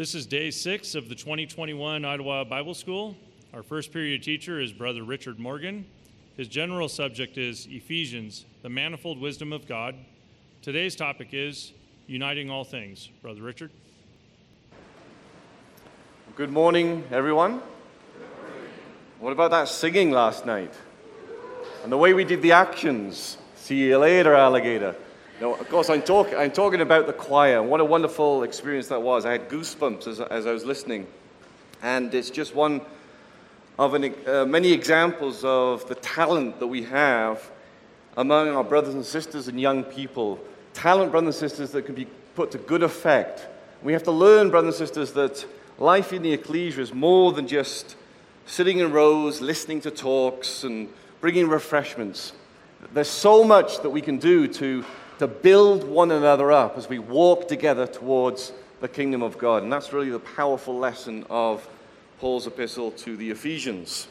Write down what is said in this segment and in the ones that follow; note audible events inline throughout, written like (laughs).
This is day six of the 2021 Ottawa Bible School. Our first period teacher is Brother Richard Morgan. His general subject is Ephesians, the manifold wisdom of God. Today's topic is uniting all things. Brother Richard. Good morning, everyone. What about that singing last night? And the way we did the actions. See you later, alligator. No, of course, I'm, talk, I'm talking about the choir. What a wonderful experience that was. I had goosebumps as, as I was listening. And it's just one of an, uh, many examples of the talent that we have among our brothers and sisters and young people. Talent, brothers and sisters, that can be put to good effect. We have to learn, brothers and sisters, that life in the ecclesia is more than just sitting in rows, listening to talks, and bringing refreshments. There's so much that we can do to to build one another up as we walk together towards the kingdom of God. And that's really the powerful lesson of Paul's epistle to the Ephesians.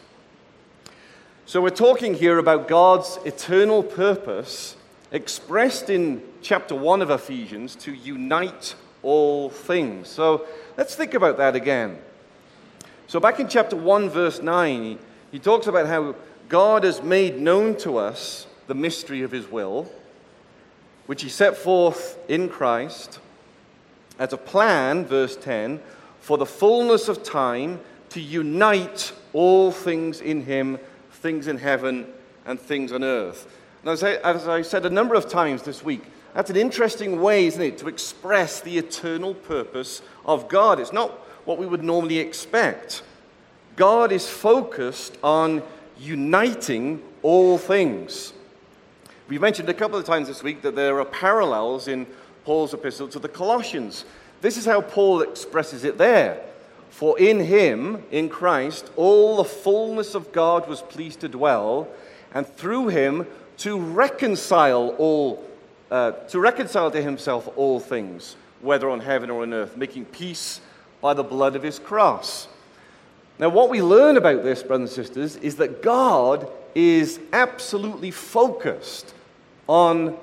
So we're talking here about God's eternal purpose expressed in chapter 1 of Ephesians to unite all things. So let's think about that again. So back in chapter 1, verse 9, he, talks about how God has made known to us the mystery of his will which he set forth in Christ as a plan, verse 10, for the fullness of time to unite all things in him, things in heaven and things on earth. And as I, as I said a number of times this week, that's an interesting way, isn't it, to express the eternal purpose of God. It's not what we would normally expect. God is focused on uniting all things. We've mentioned a couple of times this week that there are parallels in Paul's epistle to the Colossians. This is how Paul expresses it there. For in him, in Christ, all the fullness of God was pleased to dwell, and through him to reconcile all, uh, to reconcile to himself all things, whether on heaven or on earth, making peace by the blood of his cross. Now, what we learn about this, brothers and sisters, is that God is absolutely focused on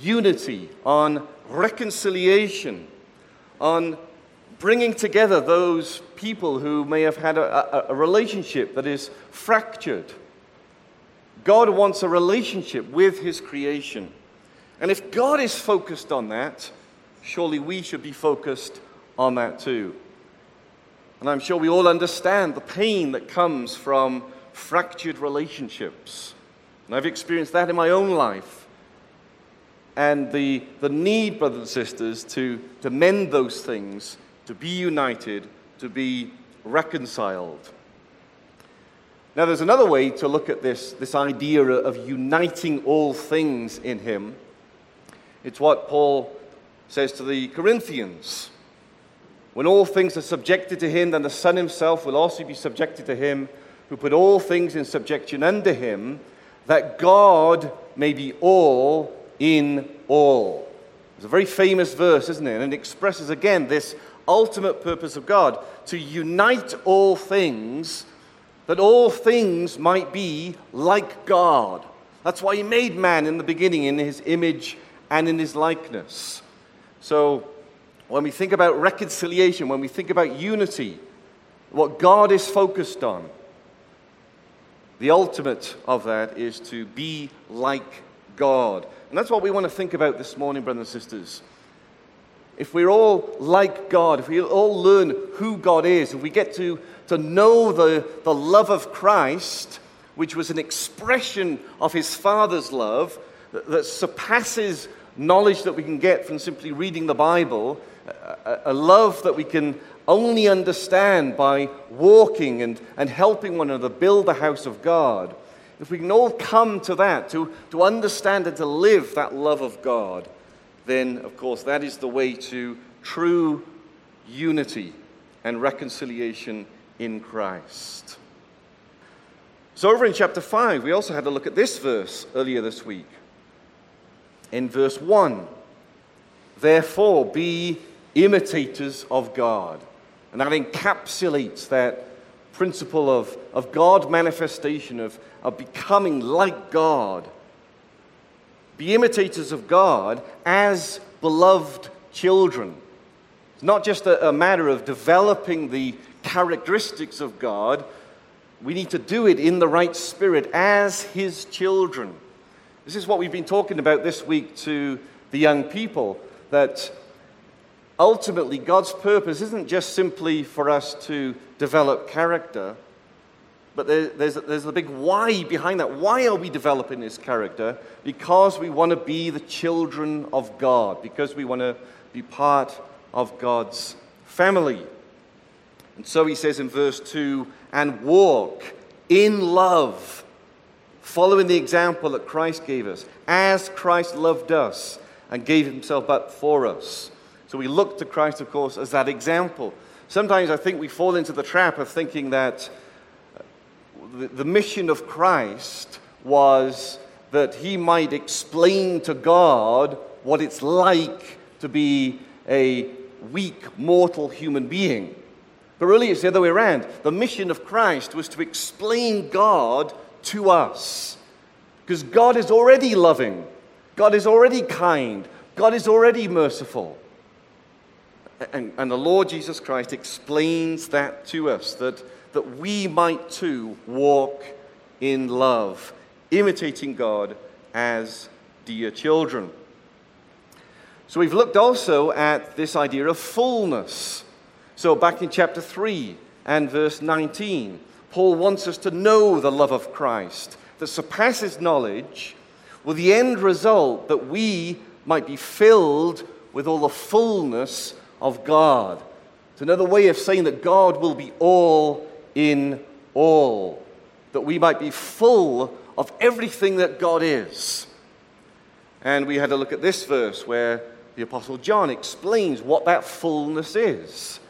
unity, on reconciliation, on bringing together those people who may have had a, a, a, relationship that is fractured. God wants a relationship with His creation. And if God is focused on that, surely we should be focused on that too. And I'm sure we all understand the pain that comes from fractured relationships. And I've experienced that in my own life and the, the need, brothers and sisters, to, to mend those things, to be united, to be reconciled. Now, there's another way to look at this, this idea of uniting all things in Him. It's what Paul says to the Corinthians. When all things are subjected to Him, then the Son Himself will also be subjected to Him, who put all things in subjection under Him, that God may be all in all. It's a very famous verse, isn't it? And it expresses again this ultimate purpose of God to unite all things, that all things might be like God. That's why He made man in the beginning in His image and in His likeness. So, when we think about reconciliation, when we think about unity, what God is focused on, the ultimate of that is to be like God. And that's what we want to think about this morning, brothers and sisters. If we're all like God, if we all learn who God is, if we get to, to know the, the love of Christ, which was an expression of his Father's love that, that surpasses knowledge that we can get from simply reading the Bible, a, a love that we can only understand by walking and, and helping one another build the house of God if we can all come to that, to, to understand and to live that love of God, then, of course, that is the way to true unity and reconciliation in Christ. So, over in chapter 5, we also had a look at this verse earlier this week. In verse 1, therefore be imitators of God. And that encapsulates that principle of, of God manifestation, of, of becoming like God. Be imitators of God as beloved children. It's not just a, a matter of developing the characteristics of God, we need to do it in the right spirit as His children. This is what we've been talking about this week to the young people that ultimately God's purpose isn't just simply for us to develop character, but there's, there's a big why behind that. Why are we developing this character? Because we want to be the children of God, because we want to be part of God's family. And so he says in verse 2 and walk in love, following the example that Christ gave us, as Christ loved us and gave himself up for us. So we look to Christ, of course, as that example. Sometimes I think we fall into the trap of thinking that the, mission of Christ was that he might explain to God what it's like to be a weak, mortal human being. But really, it's the other way around. The mission of Christ was to explain God to us. Because God is already loving, God is already kind, God is already merciful. And, and the Lord Jesus Christ explains that to us that that we might too walk in love, imitating God as dear children. So we've looked also at this idea of fullness. So back in chapter 3 and verse 19, Paul wants us to know the love of Christ that surpasses knowledge, with the end result that we might be filled with all the fullness of God. It's another way of saying that God will be all in all, that we might be full of everything that God is. And we had a look at this verse where the Apostle John explains what that fullness is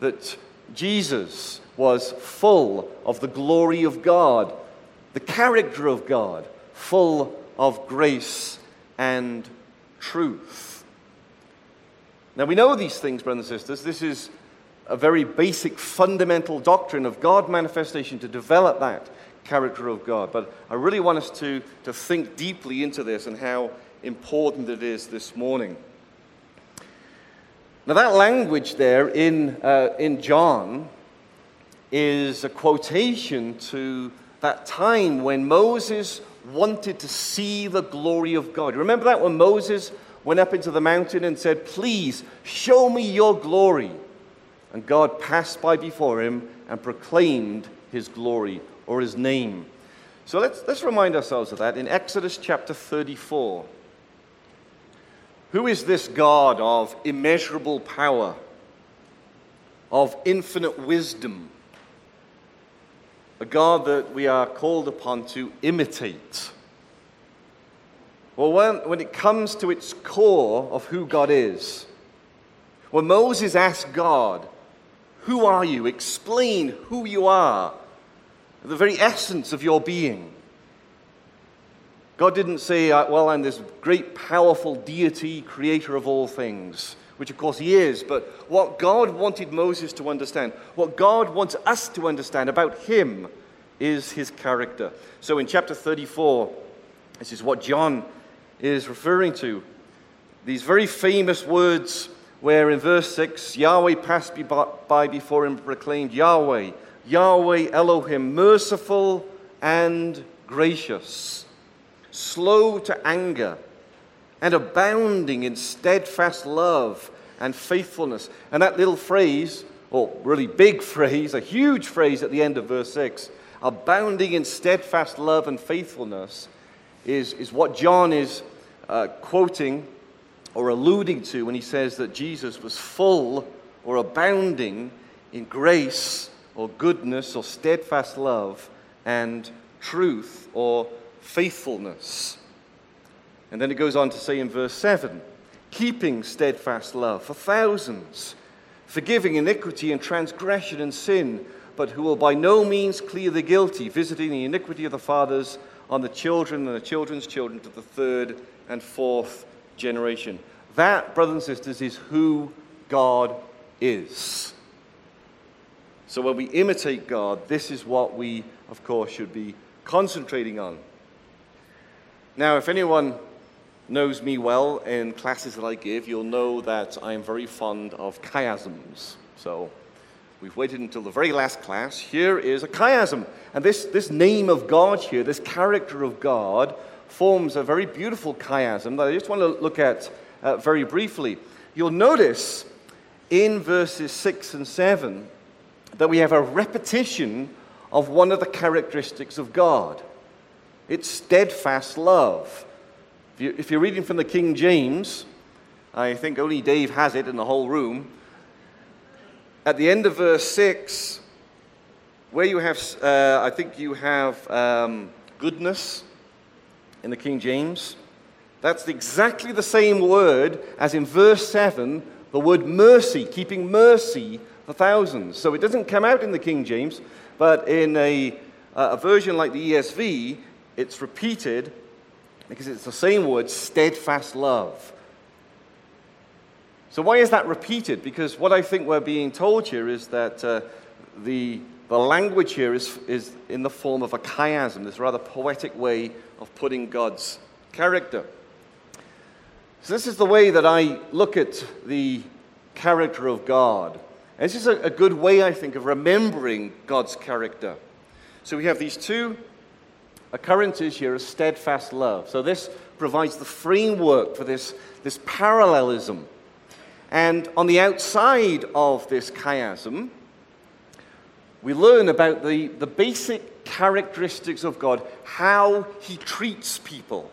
that Jesus was full of the glory of God, the character of God, full of grace and truth. Now, we know these things, brothers and sisters. This is a very basic fundamental doctrine of God manifestation to develop that character of God. But I really want us to, to think deeply into this and how important it is this morning. Now, that language there in, uh, in John is a quotation to that time when Moses wanted to see the glory of God. Remember that when Moses went up into the mountain and said, Please show me your glory. And God passed by before him and proclaimed his glory or his name. So let's, let's remind ourselves of that in Exodus chapter 34. Who is this God of immeasurable power, of infinite wisdom? A God that we are called upon to imitate. Well, when, when it comes to its core of who God is, when Moses asked God, who are you? Explain who you are, the very essence of your being. God didn't say, uh, Well, I'm this great, powerful deity, creator of all things, which of course he is. But what God wanted Moses to understand, what God wants us to understand about him, is his character. So in chapter 34, this is what John is referring to. These very famous words where in verse 6, Yahweh passed by before him and proclaimed, Yahweh, Yahweh Elohim, merciful and gracious, slow to anger, and abounding in steadfast love and faithfulness. And that little phrase, or really big (laughs) phrase, a huge phrase at the end of verse 6, abounding in steadfast love and faithfulness, is, is what John is uh, quoting or alluding to when he says that Jesus was full or abounding in grace or goodness or steadfast love and truth or faithfulness. And then it goes on to say in verse 7 keeping steadfast love for thousands, forgiving iniquity and transgression and sin, but who will by no means clear the guilty, visiting the iniquity of the fathers on the children and the children's children to the third and fourth generation. That, brothers and sisters, is who God is. So when we imitate God, this is what we, of course, should be concentrating on. Now, if anyone knows me well in classes that I give, you'll know that I am very fond of chiasms. So we've waited until the very last class. Here is a chiasm. And this, this name of God here, this character of God, forms a very beautiful chiasm that I just want to look at uh, very briefly. You'll notice in verses 6 and 7 that we have a repetition of one of the characteristics of God it's steadfast love. If you're reading from the King James, I think only Dave has it in the whole room. At the end of verse 6, where you have, uh, I think you have um, goodness in the King James. That's exactly the same word as in verse 7, the word mercy, keeping mercy for thousands. So it doesn't come out in the King James, but in a, a version like the ESV, it's repeated because it's the same word, steadfast love. So, why is that repeated? Because what I think we're being told here is that uh, the, the language here is, is in the form of a chiasm, this rather poetic way of putting God's character. So, this is the way that I look at the character of God. And this is a, a good way, I think, of remembering God's character. So, we have these two occurrences here of steadfast love. So this provides the framework for this, this parallelism. And on the outside of this chiasm, we learn about the, the basic characteristics of God, how he treats people.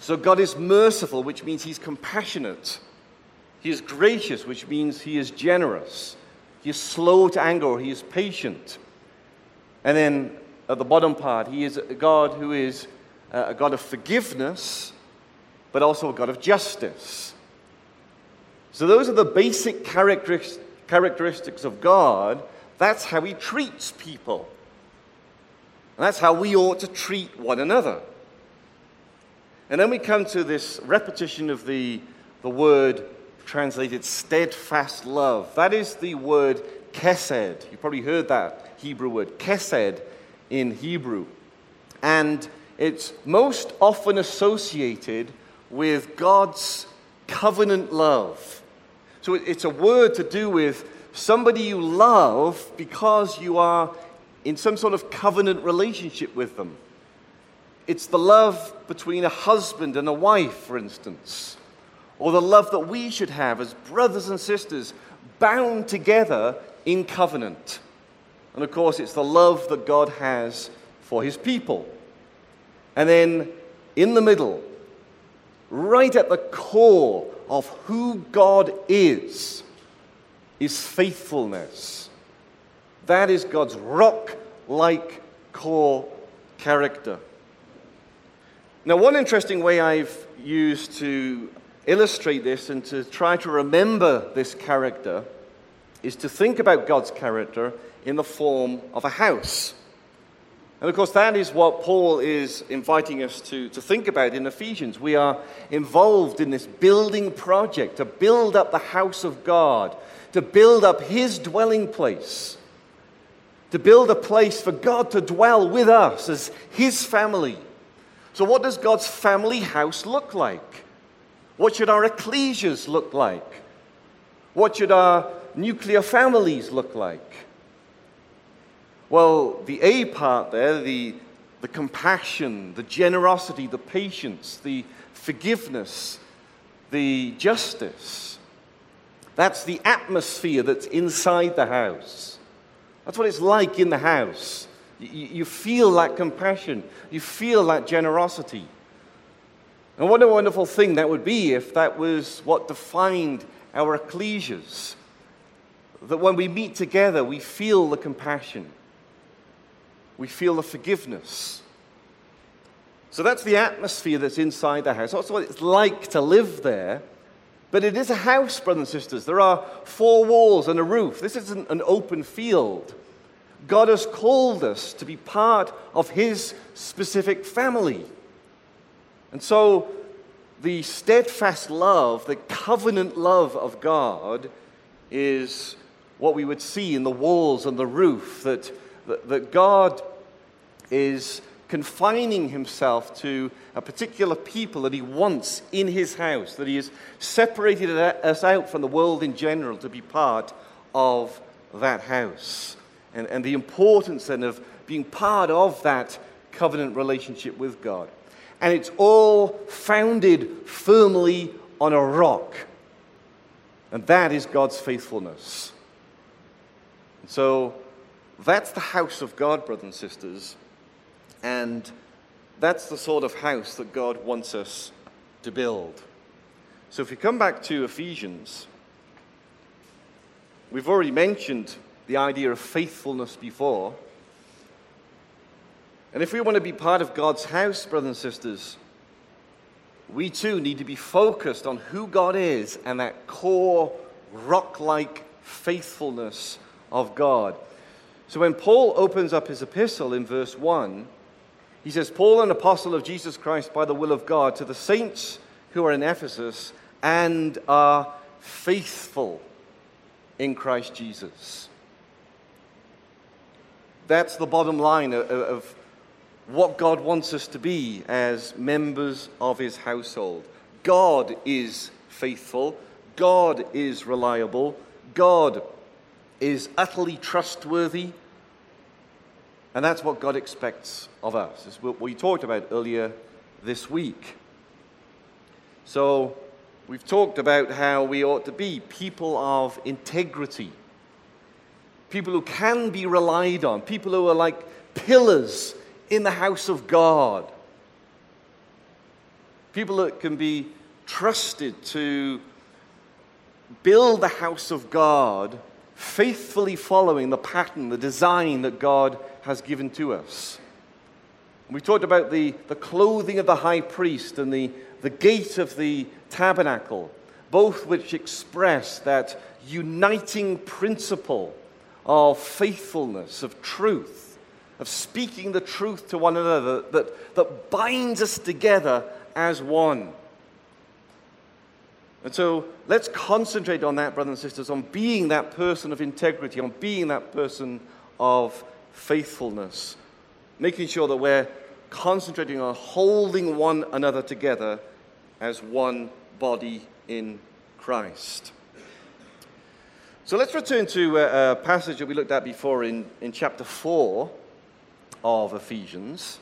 So God is merciful, which means he's compassionate. He is gracious, which means he is generous. He is slow to anger, he is patient. And then at the bottom part, he is a God who is uh, a God of forgiveness, but also a God of justice. So, those are the basic characteristics of God. That's how he treats people. And that's how we ought to treat one another. And then we come to this repetition of the, the word translated steadfast love. That is the word kesed. You probably heard that Hebrew word. Kesed in Hebrew. And it's most often associated with God's covenant love. So it's a word to do with somebody you love because you are in some sort of covenant relationship with them. It's the love between a husband and a wife, for instance, or the love that we should have as brothers and sisters bound together in covenant. And of course, it's the love that God has for his people. And then in the middle, right at the core of who God is, is faithfulness. That is God's rock like core character. Now, one interesting way I've used to illustrate this and to try to remember this character is to think about God's character in the form of a house. And of course, that is what Paul is inviting us to, to think about in Ephesians. We are involved in this building project to build up the house of God, to build up his dwelling place, to build a place for God to dwell with us as his family. So, what does God's family house look like? What should our ecclesias look like? What should our nuclear families look like? Well, the A part there, the, the compassion, the generosity, the patience, the forgiveness, the justice, that's the atmosphere that's inside the house. That's what it's like in the house. You, feel that compassion, you feel that generosity. And what a wonderful thing that would be if that was what defined our ecclesias. That when we meet together, we feel the compassion, we feel the forgiveness. So that's the atmosphere that's inside the house. That's what it's like to live there. But it is a house, brothers and sisters. There are four walls and a roof. This isn't an open field. God has called us to be part of His specific family. And so the steadfast love, the covenant love of God, is what we would see in the walls and the roof that that, that God is confining himself to a particular people that he wants in his house, that he has separated us out from the world in general to be part of that house. And, and the importance then of being part of that covenant relationship with God. And it's all founded firmly on a rock. And that is God's faithfulness. So that's the house of God, brothers and sisters. And that's the sort of house that God wants us to build. So if we come back to Ephesians, we've already mentioned the idea of faithfulness before. And if we want to be part of God's house, brothers and sisters, we too need to be focused on who God is and that core rock like faithfulness of God. So when Paul opens up his epistle in verse 1, he says, Paul, an apostle of Jesus Christ by the will of God, to the saints who are in Ephesus and are faithful in Christ Jesus. That's the bottom line of, of what God wants us to be as members of his household. God is faithful, God is reliable, God is utterly trustworthy. And that's what God expects of us. It's what we talked about earlier this week. So, we've talked about how we ought to be people of integrity, people who can be relied on, people who are like pillars in the house of God. People that can be trusted to build the house of God faithfully following the pattern, the design that God has given to us. We talked about the, the clothing of the high priest and the, the gate of the tabernacle, both which express that uniting principle of faithfulness, of truth of speaking the truth to one another that, that binds us together as one. And so let's concentrate on that, brothers and sisters, on being that person of integrity, on being that person of faithfulness, making sure that we're concentrating on holding one another together as one body in Christ. So let's return to a, a passage that we looked at before in, in chapter 4 of Ephesians.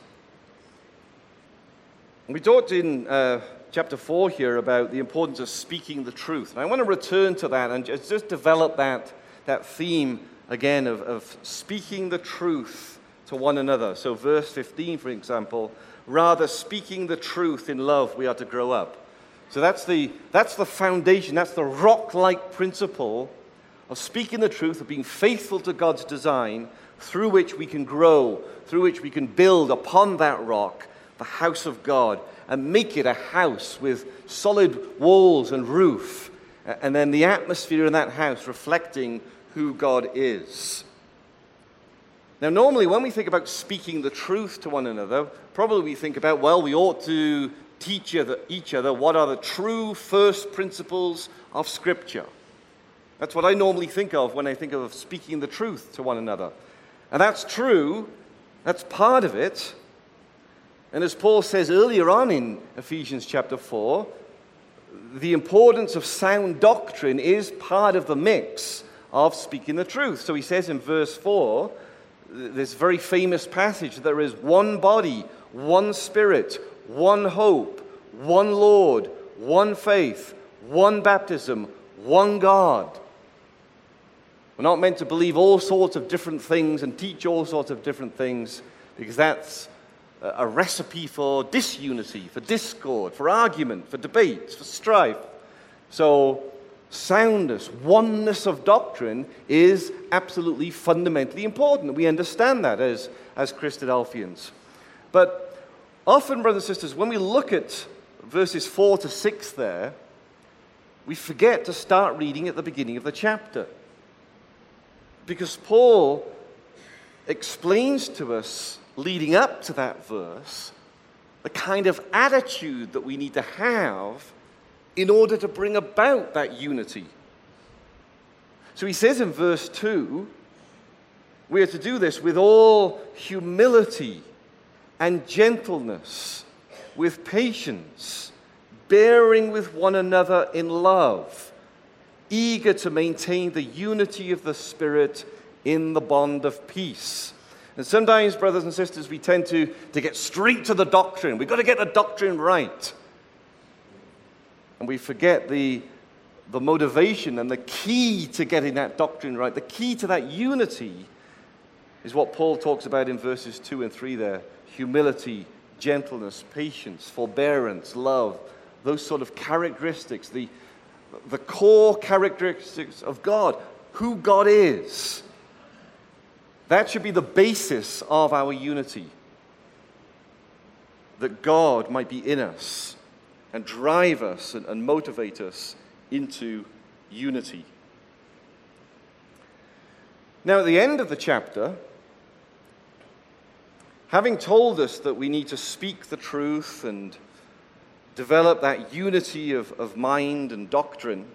We talked in uh, chapter 4 here about the importance of speaking the truth. And I want to return to that and just, just develop that, that theme again of, of speaking the truth to one another. So, verse 15, for example, rather speaking the truth in love, we are to grow up. So, that's the, that's the foundation, that's the rock like principle of speaking the truth, of being faithful to God's design, through which we can grow, through which we can build upon that rock the house of God and make it a house with solid walls and roof, and then the atmosphere in that house reflecting who God is. Now, normally, when we think about speaking the truth to one another, probably we think about, well, we ought to teach each other what are the true first principles of Scripture. That's what I normally think of when I think of speaking the truth to one another. And that's true, that's part of it. And as Paul says earlier on in Ephesians chapter 4, the importance of sound doctrine is part of the mix of speaking the truth. So he says in verse 4, this very famous passage there is one body, one spirit, one hope, one Lord, one faith, one baptism, one God. We're not meant to believe all sorts of different things and teach all sorts of different things because that's a recipe for disunity, for discord, for argument, for debate, for strife. So, soundness, oneness of doctrine is absolutely fundamentally important. We understand that as, as Christadelphians. But often, brothers and sisters, when we look at verses 4 to 6 there, we forget to start reading at the beginning of the chapter. Because Paul explains to us, leading up to that verse, the kind of attitude that we need to have in order to bring about that unity. So he says in verse 2 we are to do this with all humility and gentleness, with patience, bearing with one another in love, eager to maintain the unity of the Spirit in the bond of peace. And sometimes, brothers and sisters, we tend to, to get straight to the doctrine. We've got to get the doctrine right. And we forget the, the motivation and the key to getting that doctrine right, the key to that unity is what Paul talks about in verses 2 and 3 there humility, gentleness, patience, forbearance, love, those sort of characteristics, the, the core characteristics of God, who God is. That should be the basis of our unity. That God might be in us and drive us and, and motivate us into unity. Now, at the end of the chapter, having told us that we need to speak the truth and develop that unity of, of mind and doctrine,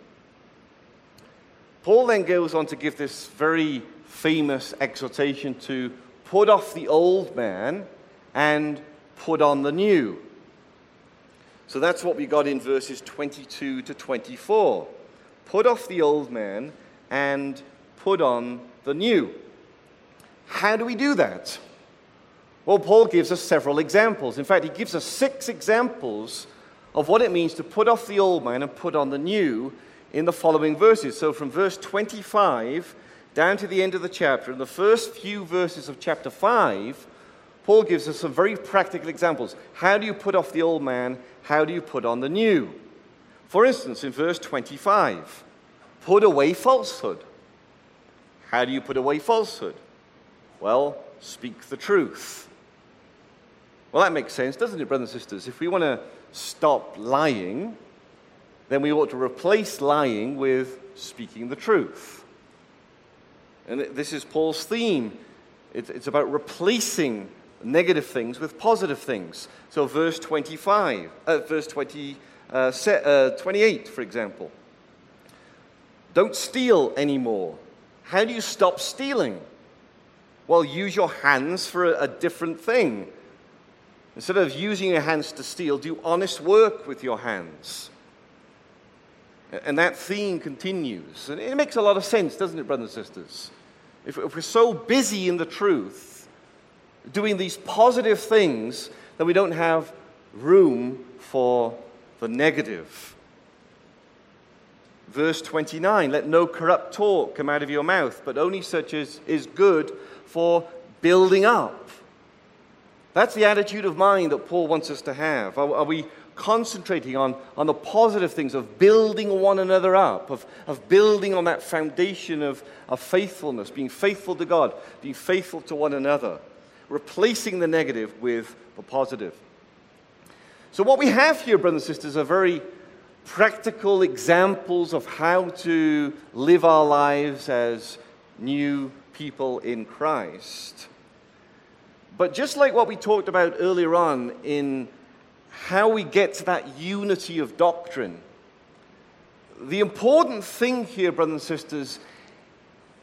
Paul then goes on to give this very famous exhortation to put off the old man and put on the new. So that's what we got in verses 22 to 24. Put off the old man and put on the new. How do we do that? Well, Paul gives us several examples. In fact, he gives us six examples of what it means to put off the old man and put on the new in the following verses. So, from verse 25 down to the end of the chapter, in the first few verses of chapter 5, Paul gives us some very practical examples. How do you put off the old man? How do you put on the new? For instance, in verse 25, put away falsehood. How do you put away falsehood? Well, speak the truth. Well, that makes sense, doesn't it, brothers and sisters? If we want to stop lying, then we ought to replace lying with speaking the truth. And this is Paul's theme. It's about replacing negative things with positive things. So, verse 25, uh, verse 20, uh, uh, 28, for example. Don't steal anymore. How do you stop stealing? Well, use your hands for a, a different thing. Instead of using your hands to steal, do honest work with your hands. And that theme continues. And it makes a lot of sense, doesn't it, brothers and sisters? If, if we're so busy in the truth, doing these positive things, that we don't have room for the negative. Verse 29 Let no corrupt talk come out of your mouth, but only such as is good for building up that's the attitude of mind that Paul wants us to have. Are, are, we concentrating on, on the positive things of building one another up, of, of building on that foundation of, of faithfulness, being faithful to God, being faithful to one another, replacing the negative with the positive? So, what we have here, brothers and sisters, are very practical examples of how to live our lives as new people in Christ. But just like what we talked about earlier on in how we get to that unity of doctrine, the important thing here, brothers and sisters,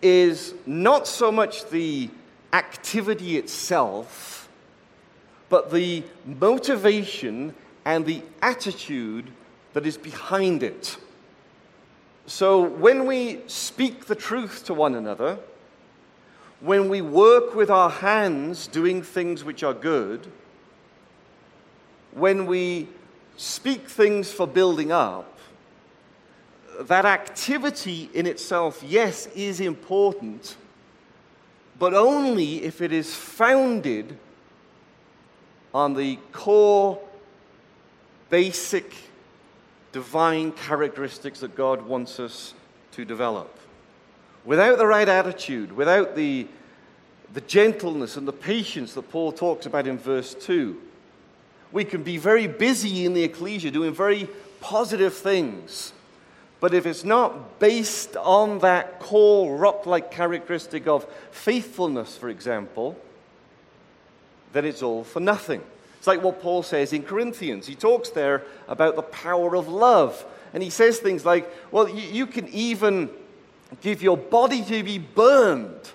is not so much the activity itself, but the motivation and the attitude that is behind it. So when we speak the truth to one another, when we work with our hands doing things which are good, when we speak things for building up, that activity in itself, yes, is important, but only if it is founded on the core, basic, divine characteristics that God wants us to develop. Without the right attitude, without the, the gentleness and the patience that Paul talks about in verse 2, we can be very busy in the ecclesia doing very positive things. But if it's not based on that core rock like characteristic of faithfulness, for example, then it's all for nothing. It's like what Paul says in Corinthians. He talks there about the power of love. And he says things like, well, you, you can even give your body to be burned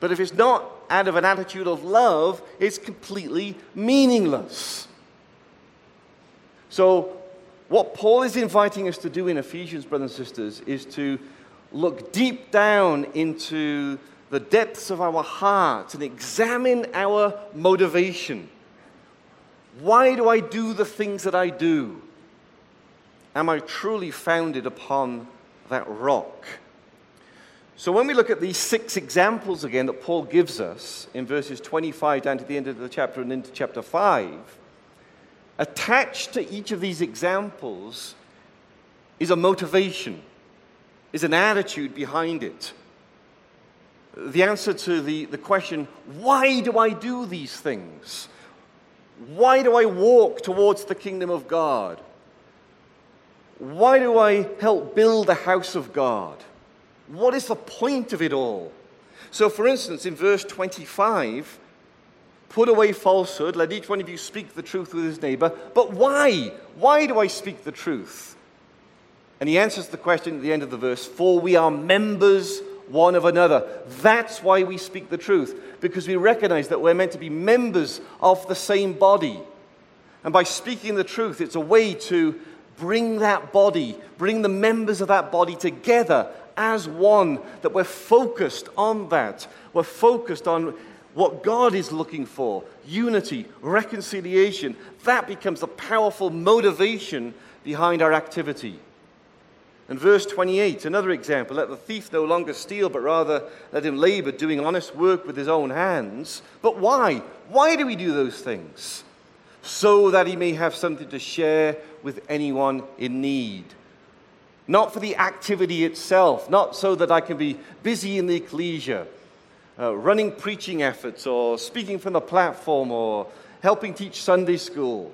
But if it's not out of an attitude of love, is completely meaningless. So, what Paul is inviting us to do in Ephesians, brothers and sisters, is to look deep down into the depths of our hearts and examine our motivation. Why do I do the things that I do? Am I truly founded upon that rock? So, when we look at these six examples again that Paul gives us in verses 25 down to the end of the chapter and into chapter 5, attached to each of these examples is a motivation, is an attitude behind it. The answer to the, the question, why do I do these things? Why do I walk towards the kingdom of God? Why do I help build the house of God? What is the point of it all? So, for instance, in verse 25, put away falsehood, let each one of you speak the truth with his neighbor. But why? Why do I speak the truth? And he answers the question at the end of the verse For we are members one of another. That's why we speak the truth, because we recognize that we're meant to be members of the same body. And by speaking the truth, it's a way to bring that body, bring the members of that body together as one, that we're focused on that. We're focused on what God is looking for unity, reconciliation. That becomes the powerful motivation behind our activity. And verse 28, another example let the thief no longer steal, but rather let him labor, doing honest work with his own hands. But why? Why do we do those things? So that he may have something to share with anyone in need. Not for the activity itself, not so that I can be busy in the ecclesia, uh, running preaching efforts, or speaking from the platform, or helping teach Sunday school,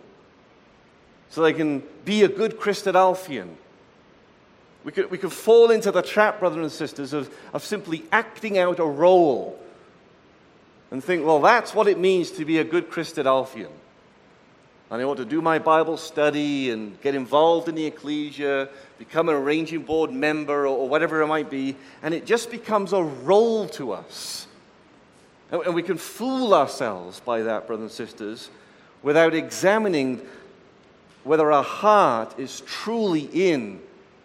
so I can be a good Christadelphian. We could, we could fall into the trap, brothers and sisters, of, of simply acting out a role and think, well, that's what it means to be a good Christadelphian and I ought to do my Bible study and get involved in the ecclesia, become an arranging board member or, whatever it might be, and it just becomes a role to us. And we can fool ourselves by that, brothers and sisters, without examining whether our heart is truly in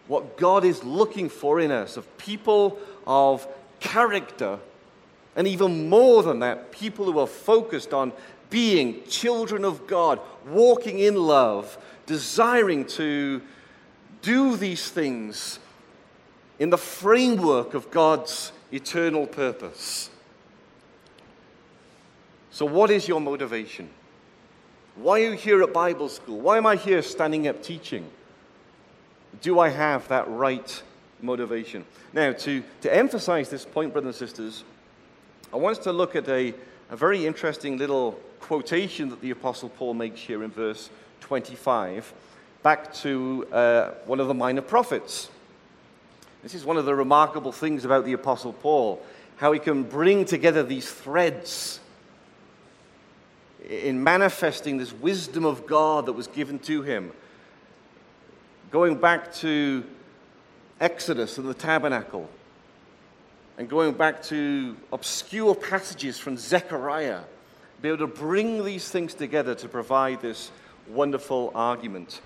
what God is looking for in us of people of character, and even more than that, people who are focused on being children of God, walking in love, desiring to do these things in the framework of God's eternal purpose. So, what is your motivation? Why are you here at Bible school? Why am I here standing up teaching? Do I have that right motivation? Now, to, to emphasize this point, brothers and sisters, I want us to look at a, a very interesting little quotation that the Apostle Paul makes here in verse 25 back to uh, one of the minor prophets. This is one of the remarkable things about the Apostle Paul, how he can bring together these threads in manifesting this wisdom of God that was given to him. Going back to Exodus and the tabernacle, and going back to obscure passages from Zechariah be able to bring these things together to provide this wonderful argument.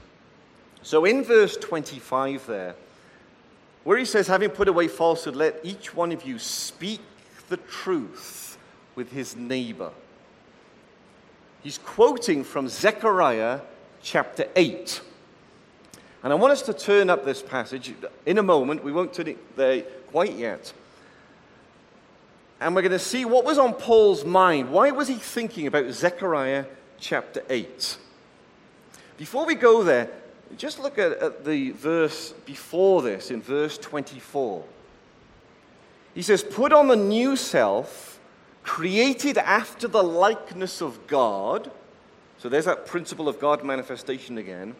So in verse 25 there, where he says, having put away falsehood, let each one of you speak the truth with his neighbor. He's quoting from Zechariah chapter 8. And I want us to turn up this passage in a moment. We won't turn it there quite yet. And we're going to see what was on Paul's mind. Why was he thinking about Zechariah chapter 8? Before we go there, just look at, at the verse before this, in verse 24. He says, Put on the new self, created after the likeness of God. So there's that principle of God manifestation again.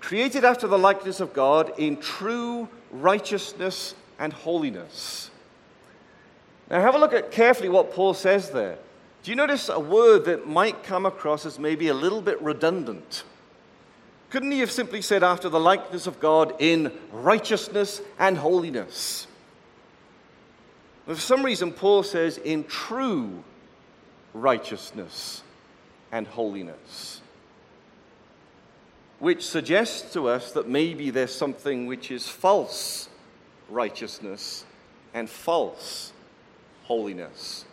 Created after the likeness of God in true righteousness and holiness. Now, have a look at carefully what Paul says there. Do you notice a word that might come across as maybe a little bit redundant? Couldn't he have simply said, after the likeness of God in righteousness and holiness? But for some reason, Paul says, in true righteousness and holiness, which suggests to us that maybe there's something which is false righteousness and false holiness.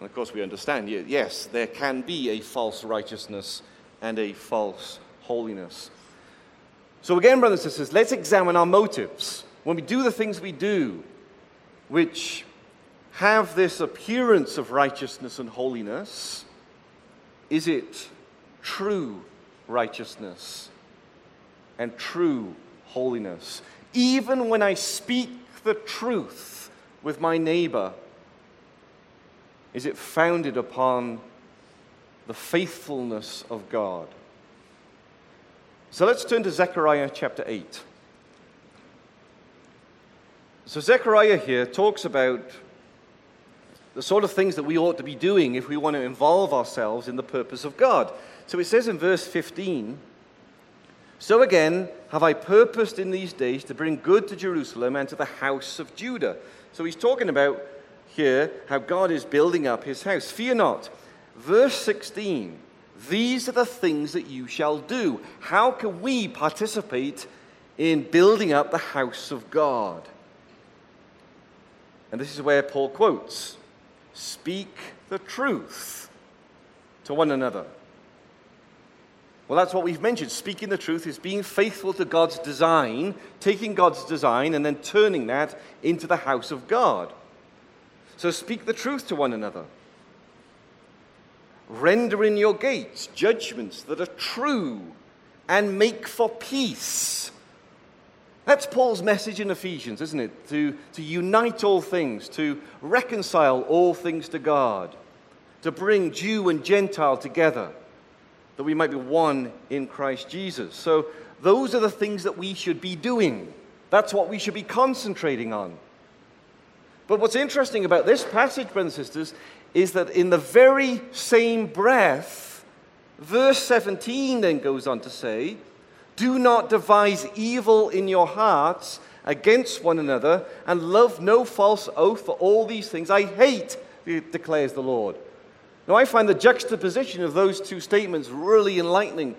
And of course, we understand, yes, there can be a false righteousness and a false holiness. So, again, brothers and sisters, let's examine our motives. When we do the things we do, which have this appearance of righteousness and holiness, is it true righteousness and true holiness? Even when I speak the truth with my neighbor, is it founded upon the faithfulness of God? So let's turn to Zechariah chapter 8. So, Zechariah here talks about the sort of things that we ought to be doing if we want to involve ourselves in the purpose of God. So, it says in verse 15 So again, have I purposed in these days to bring good to Jerusalem and to the house of Judah. So, he's talking about here how God is building up his house. Fear not. Verse 16 These are the things that you shall do. How can we participate in building up the house of God? And this is where Paul quotes Speak the truth to one another. Well, that's what we've mentioned. Speaking the truth is being faithful to God's design, taking God's design and then turning that into the house of God. So speak the truth to one another. Render in your gates judgments that are true and make for peace. That's Paul's message in Ephesians, isn't it? To, to unite all things, to reconcile all things to God, to bring Jew and Gentile together, that we might be one in Christ Jesus. So, those are the things that we should be doing. That's what we should be concentrating on. But what's interesting about this passage, brothers and sisters, is that in the very same breath, verse 17 then goes on to say, do not devise evil in your hearts against one another, and love no false oath, for all these things I hate, declares the Lord. Now, I find the juxtaposition of those two statements really enlightening.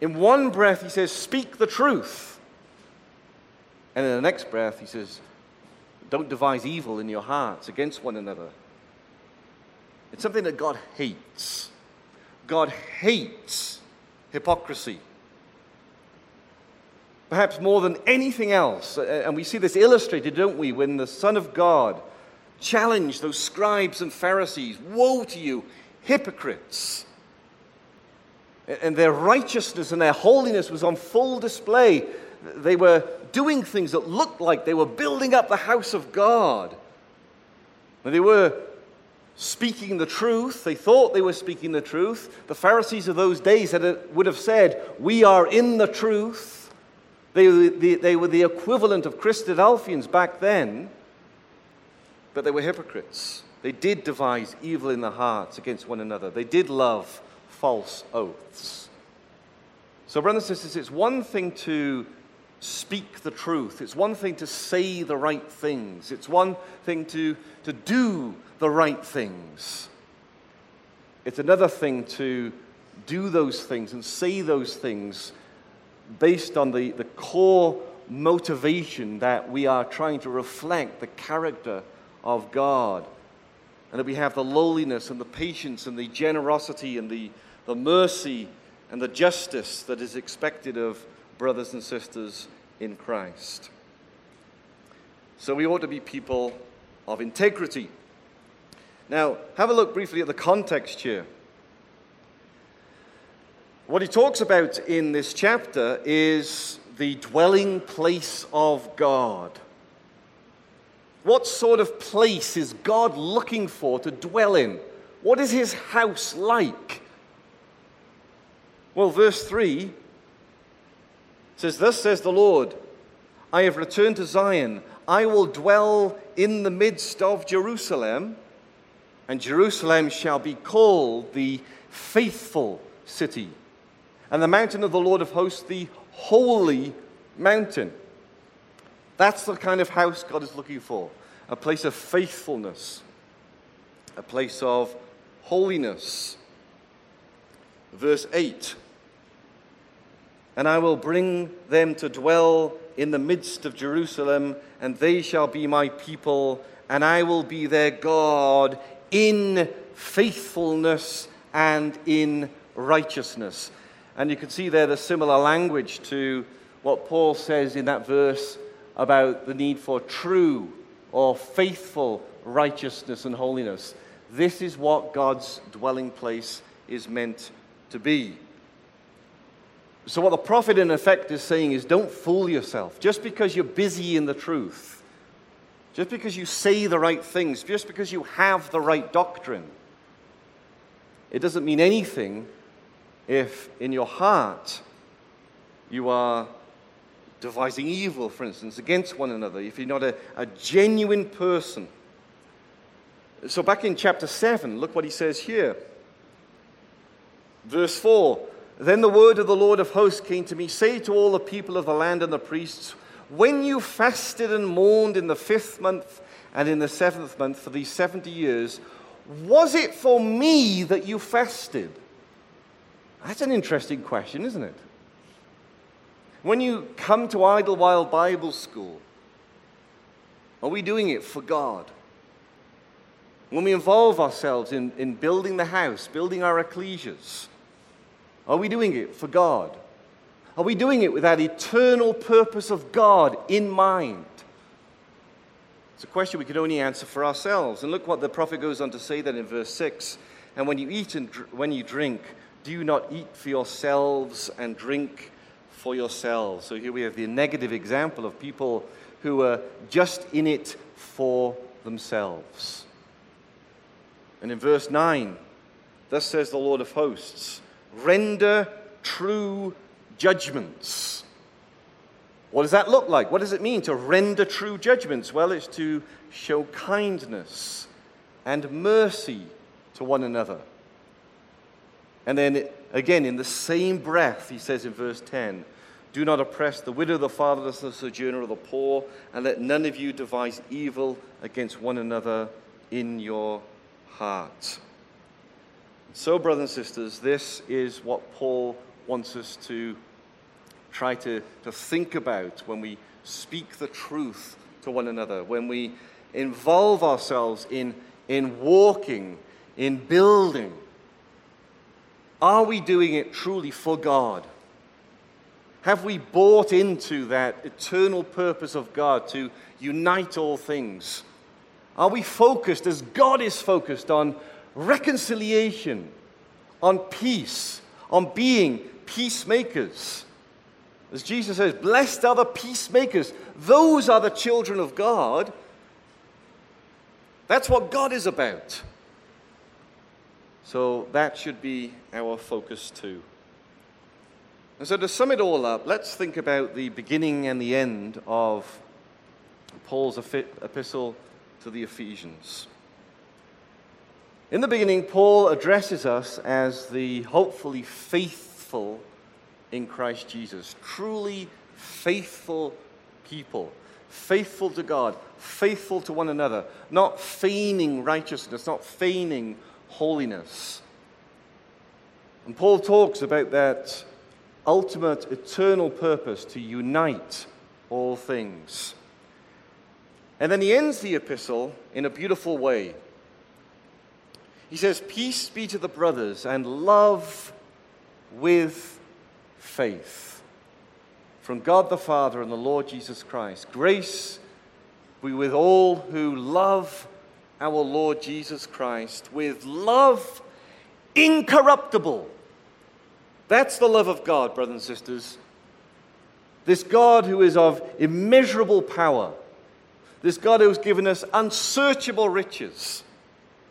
In one breath, he says, Speak the truth. And in the next breath, he says, Don't devise evil in your hearts against one another. It's something that God hates. God hates hypocrisy perhaps more than anything else. And we see this illustrated, don't we, when the Son of God challenged those scribes and Pharisees Woe to you, hypocrites! And their righteousness and their holiness was on full display. They were doing things that looked like they were building up the house of God. And they were speaking the truth. They thought they were speaking the truth. The Pharisees of those days would have said, We are in the truth. They they were the equivalent of Christadelphians back then, but they were hypocrites. They did devise evil in their hearts against one another. They did love false oaths. So, brothers and sisters, it's one thing to speak the truth, it's one thing to say the right things, it's one thing to, to do the right things. It's another thing to do those things and say those things based on the, the core motivation that we are trying to reflect the character of God. And that we have the lowliness and the patience and the generosity and the, the mercy and the justice that is expected of brothers and sisters in Christ. So we ought to be people of integrity. Now, have a look briefly at the context here. What he talks about in this chapter is the dwelling place of God. What sort of place is God looking for to dwell in? What is his house like? Well, verse 3 says, Thus says the Lord, I have returned to Zion. I will dwell in the midst of Jerusalem, and Jerusalem shall be called the faithful city and the mountain of the Lord of hosts, the holy mountain. That's the kind of house God is looking for a place of faithfulness, a place of holiness. Verse 8 And I will bring them to dwell in the midst of Jerusalem, and they shall be my people, and I will be their God in faithfulness and in righteousness. And you can see there the similar language to what Paul says in that verse about the need for true or faithful righteousness and holiness. This is what God's dwelling place is meant to be. So, what the prophet in effect is saying is don't fool yourself. Just because you're busy in the truth, just because you say the right things, just because you have the right doctrine, it doesn't mean anything if in your heart you are devising evil, for instance, against one another, if you're not a, a genuine person. So, back in chapter 7, look what he says here. Verse 4 Then the word of the Lord of hosts came to me Say to all the people of the land and the priests, when you fasted and mourned in the fifth month and in the seventh month for these 70 years, was it for me that you fasted? That's an interesting question, isn't it? When you come to Idyllwild Bible School, are we doing it for God? When we involve ourselves in, in building the house, building our ecclesias, are we doing it for God? Are we doing it with that eternal purpose of God in mind? It's a question we can only answer for ourselves. And look what the prophet goes on to say then in verse 6 And when you eat and dr- when you drink, do not eat for yourselves and drink for yourselves? So here we have the negative example of people who are just in it for themselves. And in verse 9, thus says the Lord of hosts render true judgments. What does that look like? What does it mean to render true judgments? Well, it's to show kindness and mercy to one another. And then again, in the same breath, he says in verse 10 Do not oppress the widow, the fatherless, the sojourner, or the poor, and let none of you devise evil against one another in your heart. So, brothers and sisters, this is what Paul wants us to try to, to think about when we speak the truth to one another, when we involve ourselves in, in walking, in building are we doing it truly for God? Have we bought into that eternal purpose of God to unite all things? Are we focused, as God is focused, on reconciliation, on peace, on being peacemakers? As Jesus says, blessed are the peacemakers. Those are the children of God. That's what God is about. So that should be our focus too. And so to sum it all up, let's think about the beginning and the end of Paul's epistle to the Ephesians. In the beginning, Paul addresses us as the hopefully faithful in Christ Jesus, truly faithful people, faithful to God, faithful to one another, not feigning righteousness, not feigning holiness. And Paul talks about that ultimate eternal purpose to unite all things. And then he ends the epistle in a beautiful way. He says, Peace be to the brothers and love with faith. From God the Father and the Lord Jesus Christ. Grace be with all who love our Lord Jesus Christ with love incorruptible. That's the love of God, brothers and sisters. This God who is of immeasurable power, this God who has given us unsearchable riches,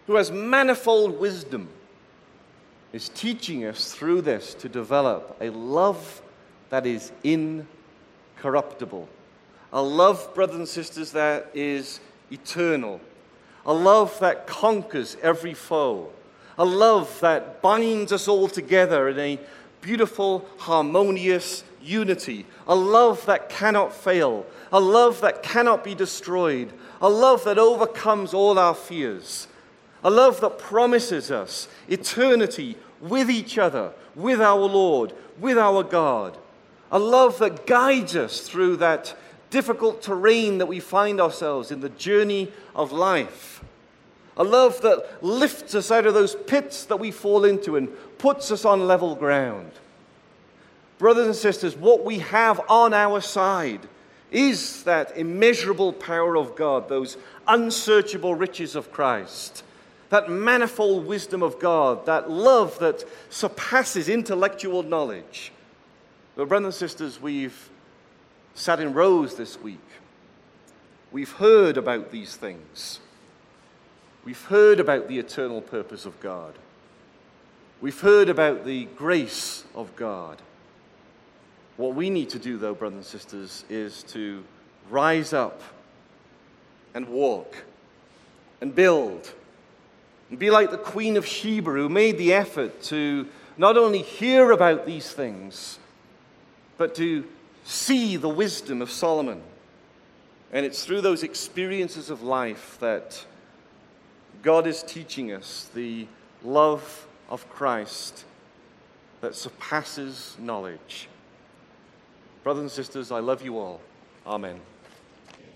who has manifold wisdom, is teaching us through this to develop a love that is incorruptible. A love, brothers and sisters, that is eternal. A love that conquers every foe, a love that binds us all together in a beautiful, harmonious unity, a love that cannot fail, a love that cannot be destroyed, a love that overcomes all our fears, a love that promises us eternity with each other, with our Lord, with our God, a love that guides us through that difficult terrain that we find ourselves in the journey of life. A love that lifts us out of those pits that we fall into and puts us on level ground. Brothers and sisters, what we have on our side is that immeasurable power of God, those unsearchable riches of Christ, that manifold wisdom of God, that love that surpasses intellectual knowledge. But, brothers and sisters, we've sat in rows this week. We've heard about these things. We've heard about the eternal purpose of God. We've heard about the grace of God. What we need to do, though, brothers and sisters, is to rise up and walk and build and be like the Queen of Sheba who made the effort to not only hear about these things, but to see the wisdom of Solomon. And it's through those experiences of life that God is teaching us the love of Christ that surpasses knowledge. Brothers and sisters, I love you all. Amen.